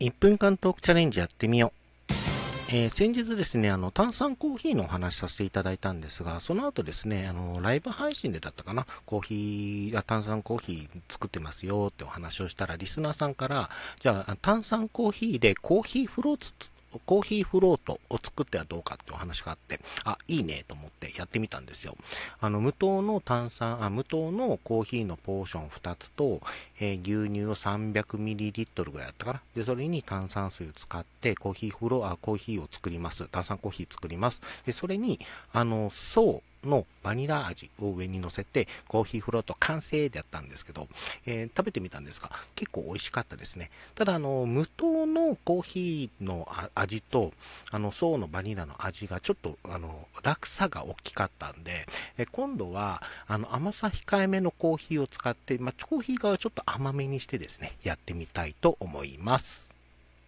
1分間トークチャレンジやってみよう。えー、先日ですね、あの、炭酸コーヒーのお話しさせていただいたんですが、その後ですね、あの、ライブ配信でだったかな、コーヒー、炭酸コーヒー作ってますよってお話をしたら、リスナーさんから、じゃあ、炭酸コーヒーでコーヒーフローツコーヒーフロートを作ってはどうかってお話があって、あ、いいねと思ってやってみたんですよ。あの、無糖の炭酸、あ、無糖のコーヒーのポーション2つと、えー、牛乳を 300ml ぐらいだったかな。で、それに炭酸水を使って、コーヒーフロー、あ、コーヒーを作ります。炭酸コーヒー作ります。で、それに、あの、層、のバニラ味を上に乗せて、コーヒーフロート完成でやったんですけど、えー、食べてみたんですが、結構美味しかったですね。ただ、あの、無糖のコーヒーの味と、あの、層のバニラの味がちょっと、あの、落差が大きかったんで、え今度は、あの、甘さ控えめのコーヒーを使って、まあ、コーヒー側ちょっと甘めにしてですね、やってみたいと思います。